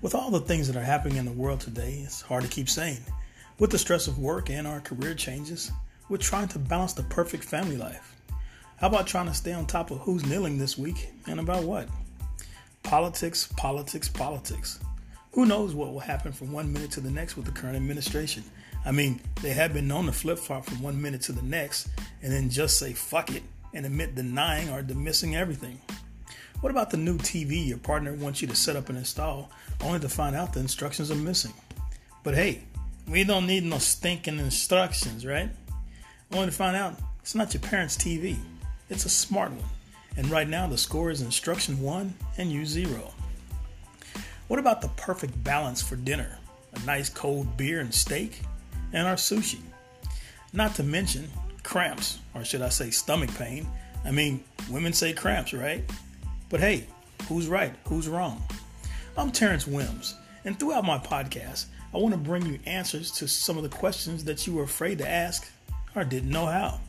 With all the things that are happening in the world today, it's hard to keep sane. With the stress of work and our career changes, we're trying to balance the perfect family life. How about trying to stay on top of who's kneeling this week and about what? Politics, politics, politics. Who knows what will happen from one minute to the next with the current administration? I mean, they have been known to flip flop from one minute to the next and then just say fuck it and admit denying or dismissing everything. What about the new TV your partner wants you to set up and install, only to find out the instructions are missing? But hey, we don't need no stinking instructions, right? Only to find out it's not your parents' TV, it's a smart one. And right now the score is instruction 1 and you 0. What about the perfect balance for dinner? A nice cold beer and steak, and our sushi. Not to mention cramps, or should I say stomach pain. I mean, women say cramps, right? But hey, who's right? Who's wrong? I'm Terrence Wims, and throughout my podcast, I want to bring you answers to some of the questions that you were afraid to ask or didn't know how.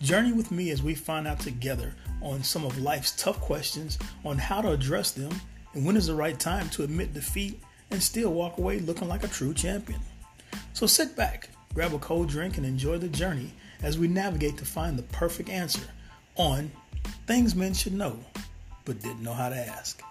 Journey with me as we find out together on some of life's tough questions on how to address them and when is the right time to admit defeat and still walk away looking like a true champion. So sit back, grab a cold drink, and enjoy the journey as we navigate to find the perfect answer on things men should know but didn't know how to ask.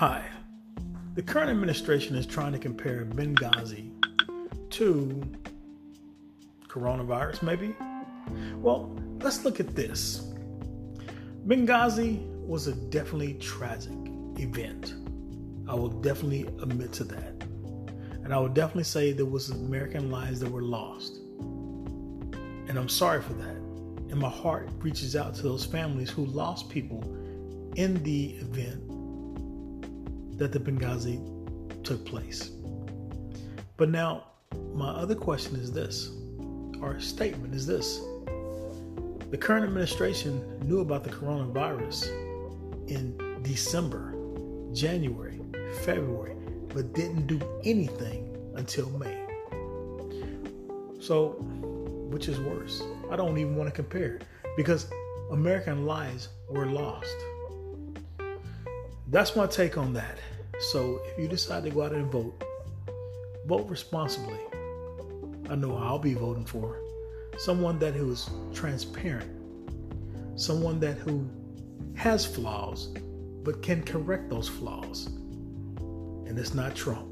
Hi. The current administration is trying to compare Benghazi to coronavirus, maybe? Well, let's look at this. Benghazi was a definitely tragic event. I will definitely admit to that. And I would definitely say there was American lives that were lost. And I'm sorry for that. And my heart reaches out to those families who lost people in the event that the Benghazi took place. But now, my other question is this, or statement is this. The current administration knew about the coronavirus in December, January, February, but didn't do anything until May. So, which is worse? I don't even want to compare because American lives were lost. That's my take on that. So if you decide to go out and vote, vote responsibly. I know I'll be voting for someone that who is transparent, someone that who has flaws but can correct those flaws. And it's not Trump.